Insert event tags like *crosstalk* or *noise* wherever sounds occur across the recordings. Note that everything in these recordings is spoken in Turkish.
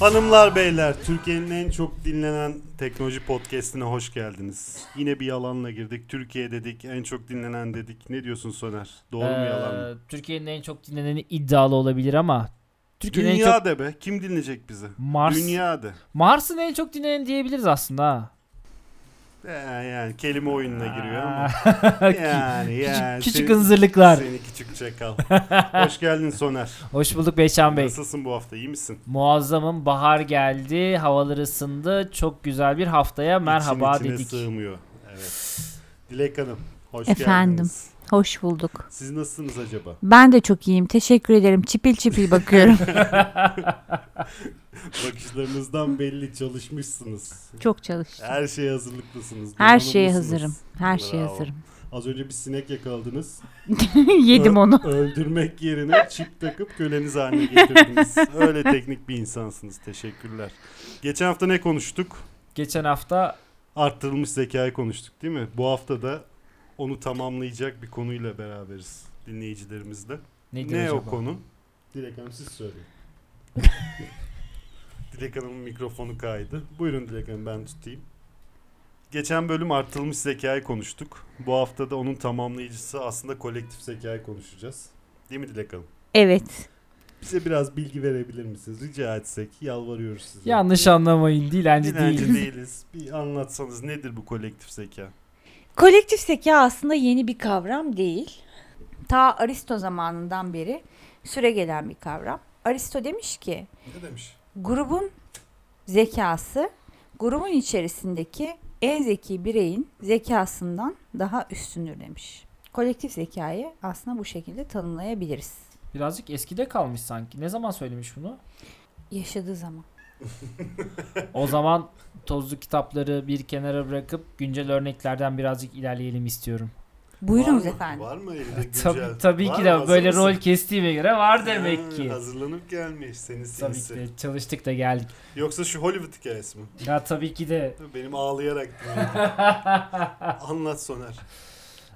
Hanımlar beyler Türkiye'nin en çok dinlenen teknoloji podcastine hoş geldiniz. Yine bir yalanla girdik. Türkiye dedik, en çok dinlenen dedik. Ne diyorsun Soner? Doğru mu yalan mı? Ee, Türkiye'nin en çok dinleneni iddialı olabilir ama Türkiye'nin en Dünya çok de be. Kim dinleyecek bizi? Mars Dünya de. Mars'ın en çok dinleneni diyebiliriz aslında. ha. Ee, yani kelime oyununa giriyor ama. Aa, *laughs* Yani küçük, yani. küçük seni- hınzırlıklar. Seni küçük çakal. *laughs* hoş geldin Soner. Hoş bulduk Beyşan Bey. Nasılsın bu hafta? İyi misin? Muazzamım bahar geldi, havalar ısındı. Çok güzel bir haftaya merhaba İçin dedik. sığmıyor. Evet. Dilek Hanım. Hoş Efendim. geldiniz. Hoş bulduk. Siz nasılsınız acaba? Ben de çok iyiyim. Teşekkür ederim. Çipil çipil bakıyorum. *laughs* *laughs* Bakışlarınızdan belli çalışmışsınız. çok çalıştım. Her şeye hazırlıklısınız. Her şeye hazırım. Her şeye Bravo. hazırım. Az önce bir sinek yakaladınız. *laughs* Yedim Ö- onu. *laughs* Öldürmek yerine çip takıp köleniz haline getirdiniz. Öyle teknik bir insansınız. Teşekkürler. Geçen hafta ne konuştuk? Geçen hafta Arttırılmış zekayı konuştuk değil mi? Bu hafta da onu tamamlayacak bir konuyla beraberiz dinleyicilerimizle. nedir ne acaba? o konu? Dilek Hanım siz söyleyin. Dilek Hanım'ın mikrofonu kaydı. Buyurun Dilek Hanım ben tutayım. Geçen bölüm artırılmış zekayı konuştuk. Bu hafta da onun tamamlayıcısı aslında kolektif zekayı konuşacağız. Değil mi Dilek Hanım? Evet. Bize biraz bilgi verebilir misiniz? Rica etsek. Yalvarıyoruz size. Yanlış anlamayın, dilenci Dilenci değiliz. değiliz. Bir anlatsanız nedir bu kolektif zeka? Kolektif zeka aslında yeni bir kavram değil. Ta Aristo zamanından beri süre gelen bir kavram. Aristo demiş ki Ne demiş? Grubun zekası grubun içerisindeki en zeki bireyin zekasından daha üstündür demiş. Kolektif zekayı aslında bu şekilde tanımlayabiliriz. Birazcık eskide kalmış sanki. Ne zaman söylemiş bunu? Yaşadığı zaman. O zaman tozlu kitapları bir kenara bırakıp güncel örneklerden birazcık ilerleyelim istiyorum. Buyurunuz Var mı? efendim. Var mı elinde güncel? Tabii, tabii Var ki de böyle rol kestiğime göre var demek Ha, ki. Hazırlanıp gelmiş seni Tabii sinsi. ki de çalıştık da geldik. Yoksa şu Hollywood hikayesi mi? Ya tabii ki de Benim ağlayarak. *laughs* Anlat Soner.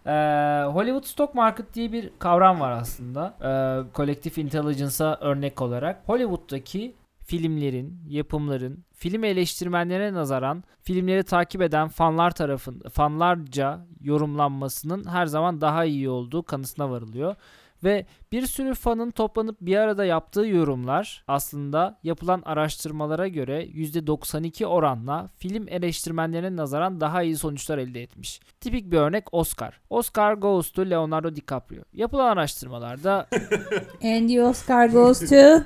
Ee, Hollywood Stock Market diye bir kavram var aslında. Ee, Collective Intelligence'a örnek olarak. Hollywood'daki filmlerin, yapımların, film eleştirmenlerine nazaran filmleri takip eden fanlar tarafın fanlarca yorumlanmasının her zaman daha iyi olduğu kanısına varılıyor. Ve bir sürü fanın toplanıp bir arada yaptığı yorumlar aslında yapılan araştırmalara göre %92 oranla film eleştirmenlerine nazaran daha iyi sonuçlar elde etmiş. Tipik bir örnek Oscar. Oscar goes to Leonardo DiCaprio. Yapılan araştırmalarda *laughs* And the Oscar goes to...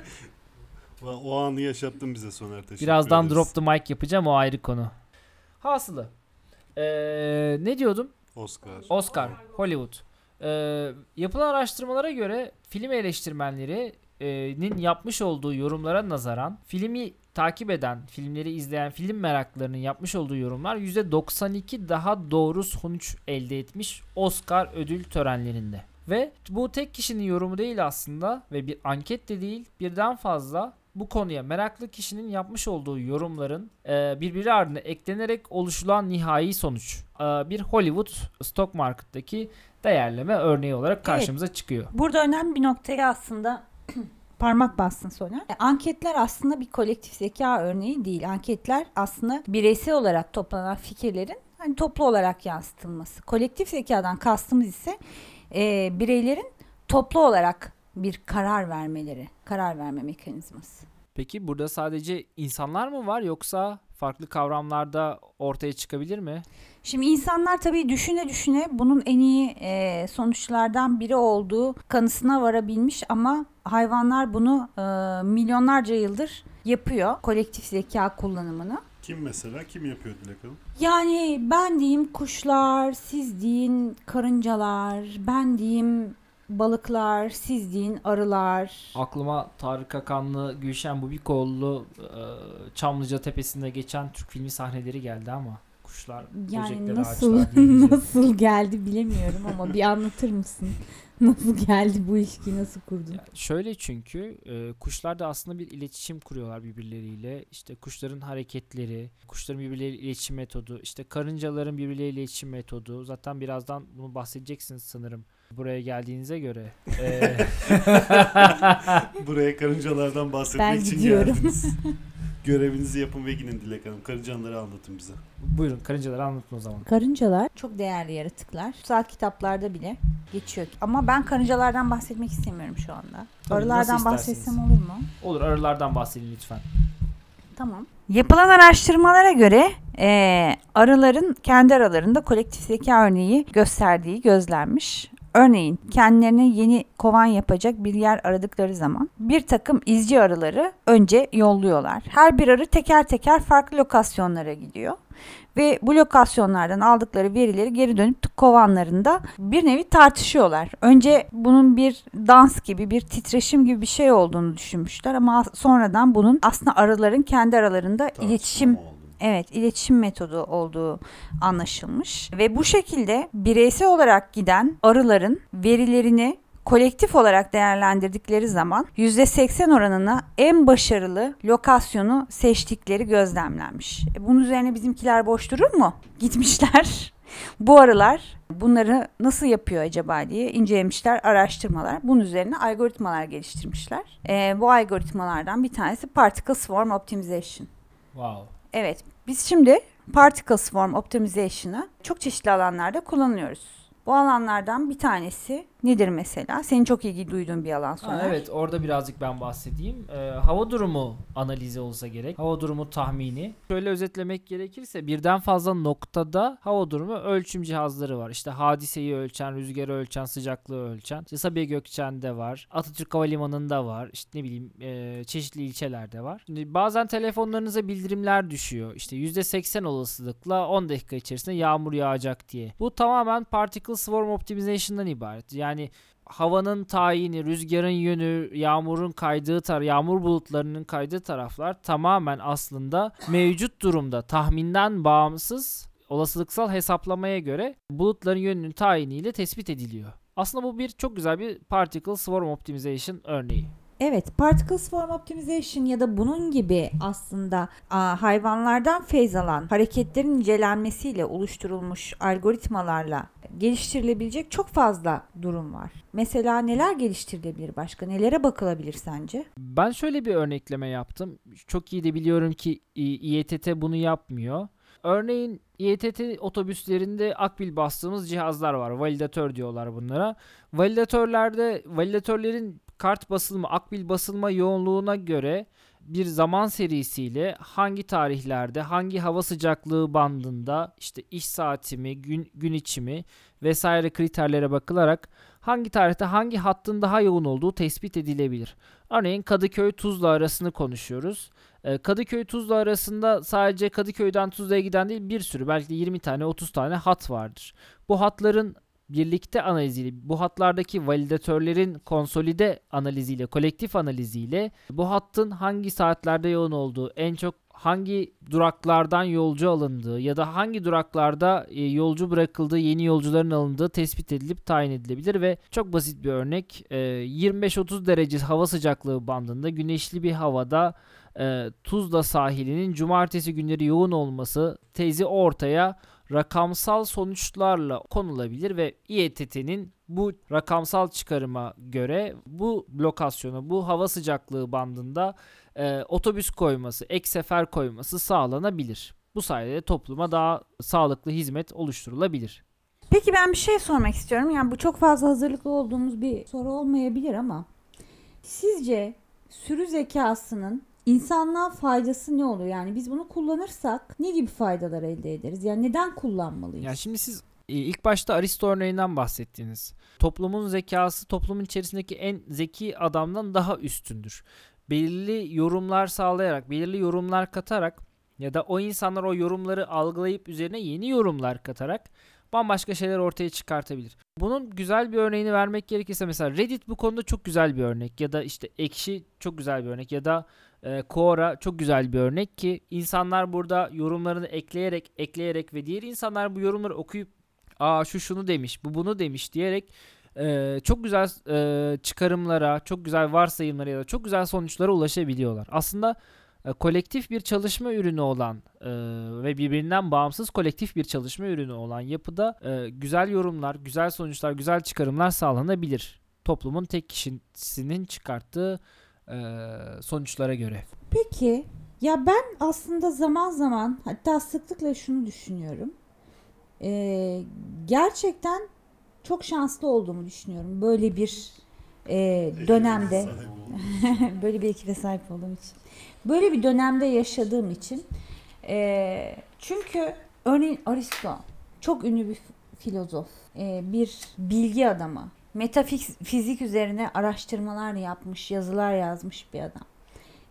O anı yaşattın bize Soner. Teşekkür birazdan ederiz. drop the mic yapacağım o ayrı konu. Hasılı. Ee, ne diyordum? Oscar. Oscar, Hollywood. Ee, yapılan araştırmalara göre film eleştirmenlerinin yapmış olduğu yorumlara nazaran filmi takip eden, filmleri izleyen film meraklarının yapmış olduğu yorumlar %92 daha doğru sonuç elde etmiş Oscar ödül törenlerinde. Ve bu tek kişinin yorumu değil aslında ve bir anket de değil birden fazla bu konuya meraklı kişinin yapmış olduğu yorumların e, birbiri ardına eklenerek oluşulan nihai sonuç. E, bir Hollywood stock market'taki değerleme örneği olarak karşımıza çıkıyor. Burada önemli bir noktaya aslında *clears throat* parmak bastın sonra. E, Anketler aslında bir kolektif zeka örneği değil. Anketler aslında bireysel olarak toplanan fikirlerin hani toplu olarak yansıtılması. Kolektif zekadan kastımız ise e, bireylerin toplu olarak bir karar vermeleri, karar verme mekanizması. Peki burada sadece insanlar mı var yoksa farklı kavramlarda ortaya çıkabilir mi? Şimdi insanlar tabii düşüne düşüne bunun en iyi e, sonuçlardan biri olduğu kanısına varabilmiş ama hayvanlar bunu e, milyonlarca yıldır yapıyor kolektif zeka kullanımını. Kim mesela? Kim yapıyor Dilek Hanım? Yani ben diyeyim kuşlar, siz deyin karıncalar, ben diyeyim balıklar, siz deyin arılar. Aklıma Tarık Akanlı, Gülşen Bubikoğlu, e, Çamlıca Tepesi'nde geçen Türk filmi sahneleri geldi ama kuşlar, Yani böcekler, nasıl ağaçlar *laughs* deyince. nasıl geldi bilemiyorum ama bir anlatır mısın? *laughs* Nasıl geldi bu ilişki nasıl kurdun? Ya şöyle çünkü e, kuşlar da aslında bir iletişim kuruyorlar birbirleriyle. İşte kuşların hareketleri, kuşların birbirleriyle iletişim metodu, işte karıncaların birbirleriyle iletişim metodu. Zaten birazdan bunu bahsedeceksiniz sanırım. Buraya geldiğinize göre. E, *laughs* Buraya karıncalardan bahsetmek Ben için gidiyorum. geldiniz. *laughs* Görevinizi yapın ve gidin Dilek Hanım. Karıncaları anlatın bize. Buyurun karıncaları anlatın o zaman. Karıncalar çok değerli yaratıklar. Kutsal kitaplarda bile geçiyor. Ama ben karıncalardan bahsetmek istemiyorum şu anda. Tabii, Arılardan bahsetsem olur mu? Olur arılardan bahsedin lütfen. Tamam. Yapılan araştırmalara göre eee, arıların kendi aralarında kolektif zeka örneği gösterdiği gözlenmiş. Örneğin kendilerine yeni kovan yapacak bir yer aradıkları zaman bir takım izci arıları önce yolluyorlar. Her bir arı teker teker farklı lokasyonlara gidiyor. Ve bu lokasyonlardan aldıkları verileri geri dönüp kovanlarında bir nevi tartışıyorlar. Önce bunun bir dans gibi, bir titreşim gibi bir şey olduğunu düşünmüşler ama sonradan bunun aslında arıların kendi aralarında iletişim Tartışma oldu. Evet, iletişim metodu olduğu anlaşılmış ve bu şekilde bireysel olarak giden arıların verilerini kolektif olarak değerlendirdikleri zaman %80 oranına en başarılı lokasyonu seçtikleri gözlemlenmiş. E, Bunun üzerine bizimkiler boş durur mu? Gitmişler. *laughs* Bu arılar bunları nasıl yapıyor acaba diye incelemişler, araştırmalar. Bunun üzerine algoritmalar geliştirmişler. E, bu algoritmalardan bir tanesi Particle Swarm Optimization. Wow. Evet, biz şimdi Particle Swarm Optimization'ı çok çeşitli alanlarda kullanıyoruz. Bu alanlardan bir tanesi nedir mesela? Senin çok ilgi duyduğun bir alan Ha, sonra. evet orada birazcık ben bahsedeyim. Ee, hava durumu analizi olsa gerek. Hava durumu tahmini. Şöyle özetlemek gerekirse birden fazla noktada hava durumu ölçüm cihazları var. İşte hadiseyi ölçen, rüzgarı ölçen, sıcaklığı ölçen. İşte Sabiha Gökçen'de var. Atatürk Havalimanı'nda var. İşte ne bileyim e, çeşitli ilçelerde var. Şimdi bazen telefonlarınıza bildirimler düşüyor. İşte %80 olasılıkla 10 dakika içerisinde yağmur yağacak diye. Bu tamamen Particle Swarm Optimization'dan ibaret. Yani havanın tayini, rüzgarın yönü, yağmurun kaydığı tar yağmur bulutlarının kaydığı taraflar tamamen aslında mevcut durumda tahminden bağımsız olasılıksal hesaplamaya göre bulutların yönünün tayiniyle tespit ediliyor. Aslında bu bir çok güzel bir particle swarm optimization örneği. Evet, Particle Swarm Optimization ya da bunun gibi aslında aa, hayvanlardan feyz alan hareketlerin incelenmesiyle oluşturulmuş algoritmalarla geliştirilebilecek çok fazla durum var. Mesela neler geliştirilebilir başka? Nelere bakılabilir sence? Ben şöyle bir örnekleme yaptım. Çok iyi de biliyorum ki İETT bunu yapmıyor. Örneğin İETT otobüslerinde akbil bastığımız cihazlar var. Validatör diyorlar bunlara. Validatörlerde validatörlerin kart basılma, akbil basılma yoğunluğuna göre bir zaman serisiyle hangi tarihlerde, hangi hava sıcaklığı bandında, işte iş saati mi, gün, gün içimi vesaire kriterlere bakılarak hangi tarihte hangi hattın daha yoğun olduğu tespit edilebilir. Örneğin Kadıköy Tuzla arasını konuşuyoruz. Ee, Kadıköy Tuzla arasında sadece Kadıköy'den Tuzla'ya giden değil bir sürü belki de 20 tane 30 tane hat vardır. Bu hatların birlikte analiziyle, bu hatlardaki validatörlerin konsolide analiziyle, kolektif analiziyle bu hattın hangi saatlerde yoğun olduğu, en çok hangi duraklardan yolcu alındığı ya da hangi duraklarda e, yolcu bırakıldığı, yeni yolcuların alındığı tespit edilip tayin edilebilir ve çok basit bir örnek e, 25-30 derece hava sıcaklığı bandında güneşli bir havada e, Tuzla sahilinin cumartesi günleri yoğun olması tezi ortaya rakamsal sonuçlarla konulabilir ve İETT'nin bu rakamsal çıkarıma göre bu lokasyona, bu hava sıcaklığı bandında e, otobüs koyması, ek sefer koyması sağlanabilir. Bu sayede topluma daha sağlıklı hizmet oluşturulabilir. Peki ben bir şey sormak istiyorum. Yani bu çok fazla hazırlıklı olduğumuz bir soru olmayabilir ama sizce sürü zekasının insanlığa faydası ne olur? Yani biz bunu kullanırsak ne gibi faydalar elde ederiz? Yani neden kullanmalıyız? Yani şimdi siz e, ilk başta Aristo örneğinden bahsettiniz. Toplumun zekası toplumun içerisindeki en zeki adamdan daha üstündür. Belirli yorumlar sağlayarak, belirli yorumlar katarak ya da o insanlar o yorumları algılayıp üzerine yeni yorumlar katarak bambaşka şeyler ortaya çıkartabilir. Bunun güzel bir örneğini vermek gerekirse mesela Reddit bu konuda çok güzel bir örnek ya da işte Ekşi çok güzel bir örnek ya da e, Quora çok güzel bir örnek ki insanlar burada yorumlarını ekleyerek ekleyerek ve diğer insanlar bu yorumları okuyup aa şu şunu demiş bu bunu demiş diyerek e, çok güzel e, çıkarımlara çok güzel varsayımlara ya da çok güzel sonuçlara ulaşabiliyorlar. Aslında e, kolektif bir çalışma ürünü olan e, ve birbirinden bağımsız kolektif bir çalışma ürünü olan yapıda e, güzel yorumlar, güzel sonuçlar, güzel çıkarımlar sağlanabilir. Toplumun tek kişisinin çıkarttığı sonuçlara göre. Peki Ya ben aslında zaman zaman hatta sıklıkla şunu düşünüyorum. Ee, gerçekten çok şanslı olduğumu düşünüyorum. Böyle bir e, dönemde. *laughs* Böyle bir ekibe sahip olduğum için. Böyle bir dönemde yaşadığım için. Eee, çünkü örneğin Aristo çok ünlü bir filozof, eee, bir bilgi adamı, metafizik üzerine araştırmalar yapmış, yazılar yazmış bir adam.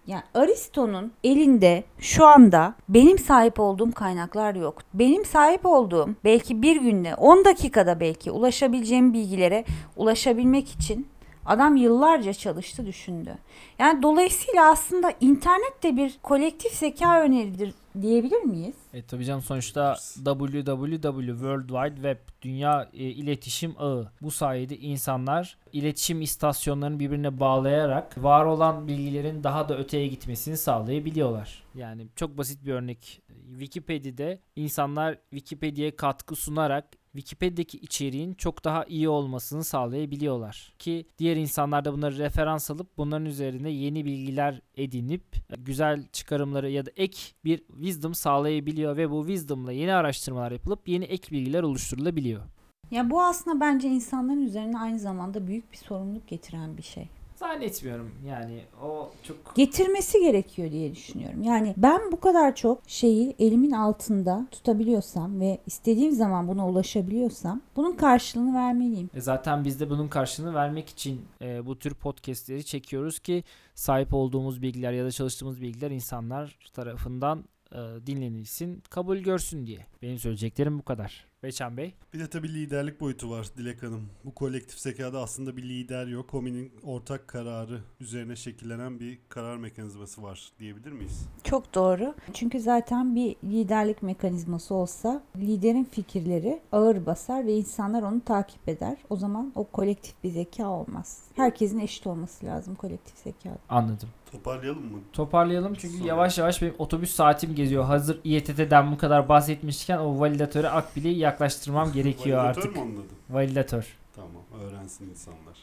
Yani Aristo'nun elinde şu anda benim sahip olduğum kaynaklar yok. Benim sahip olduğum belki bir günde 10 dakikada belki ulaşabileceğim bilgilere ulaşabilmek için adam yıllarca çalıştı düşündü. Yani dolayısıyla aslında internet de bir kolektif zeka öneridir diyebilir miyiz? E tabii canım sonuçta www World Wide Web dünya e, iletişim ağı. Bu sayede insanlar iletişim istasyonlarını birbirine bağlayarak var olan bilgilerin daha da öteye gitmesini sağlayabiliyorlar. Yani çok basit bir örnek. Wikipedia'da insanlar Wikipedia'ya katkı sunarak Wikipedia'daki içeriğin çok daha iyi olmasını sağlayabiliyorlar. Ki diğer insanlar da bunları referans alıp bunların üzerine yeni bilgiler edinip güzel çıkarımları ya da ek bir wisdom sağlayabiliyor ve bu wisdom'la yeni araştırmalar yapılıp yeni ek bilgiler oluşturulabiliyor. Ya bu aslında bence insanların üzerine aynı zamanda büyük bir sorumluluk getiren bir şey. Zannetmiyorum yani o çok Getirmesi gerekiyor diye düşünüyorum. Yani ben bu kadar çok şeyi elimin altında tutabiliyorsam ve istediğim zaman buna ulaşabiliyorsam bunun karşılığını vermeliyim. E zaten biz de bunun karşılığını vermek için e, bu tür podcastleri çekiyoruz ki sahip olduğumuz bilgiler ya da çalıştığımız bilgiler insanlar tarafından e, dinlenilsin, kabul görsün diye. Benim söyleyeceklerim bu kadar. Beçen Bey. Bir de tabii liderlik boyutu var Dilek Hanım. Bu kolektif zekada aslında bir lider yok. Kominin ortak kararı üzerine şekillenen bir karar mekanizması var diyebilir miyiz? Çok doğru. Çünkü zaten bir liderlik mekanizması olsa liderin fikirleri ağır basar ve insanlar onu takip eder. O zaman o kolektif bir zeka olmaz. Herkesin eşit olması lazım kolektif zekada. Anladım. Toparlayalım mı? Toparlayalım çünkü Sonra. yavaş yavaş benim otobüs saatim geziyor. Hazır İETT'den bu kadar bahsetmişken o validatöre Akbil'i yaklaştırmam *laughs* gerekiyor Validatör artık. mü onun adı? Validatör. Tamam öğrensin insanlar.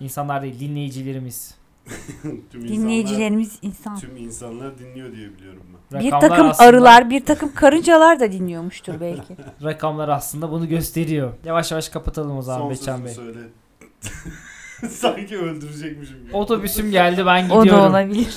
İnsanlar değil dinleyicilerimiz. *laughs* tüm insanlar, Dinleyicilerimiz insan. tüm insanlar dinliyor diye biliyorum ben. Bir Rakamlar takım aslında- arılar, bir takım karıncalar da dinliyormuştur belki. *laughs* Rakamlar aslında bunu gösteriyor. Yavaş yavaş kapatalım o zaman Son Beçen sözünü Bey. söyle. *laughs* Sanki öldürecekmişim gibi. Otobüsüm geldi ben o gidiyorum. da olabilir.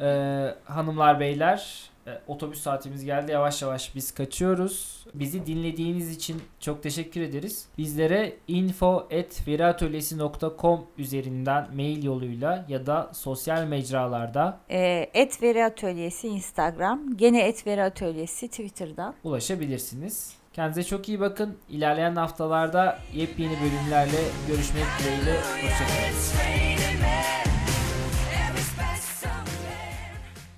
Ee, hanımlar beyler e, otobüs saatimiz geldi yavaş yavaş biz kaçıyoruz. Bizi dinlediğiniz için çok teşekkür ederiz. Bizlere info.veriatölyesi.com üzerinden mail yoluyla ya da sosyal mecralarda Ee, Et Veri Atölyesi Instagram, gene Et Veri Atölyesi Twitter'dan. ulaşabilirsiniz. Kendinize çok iyi bakın. İlerleyen haftalarda yepyeni bölümlerle görüşmek dileğiyle. Hoşçakalın.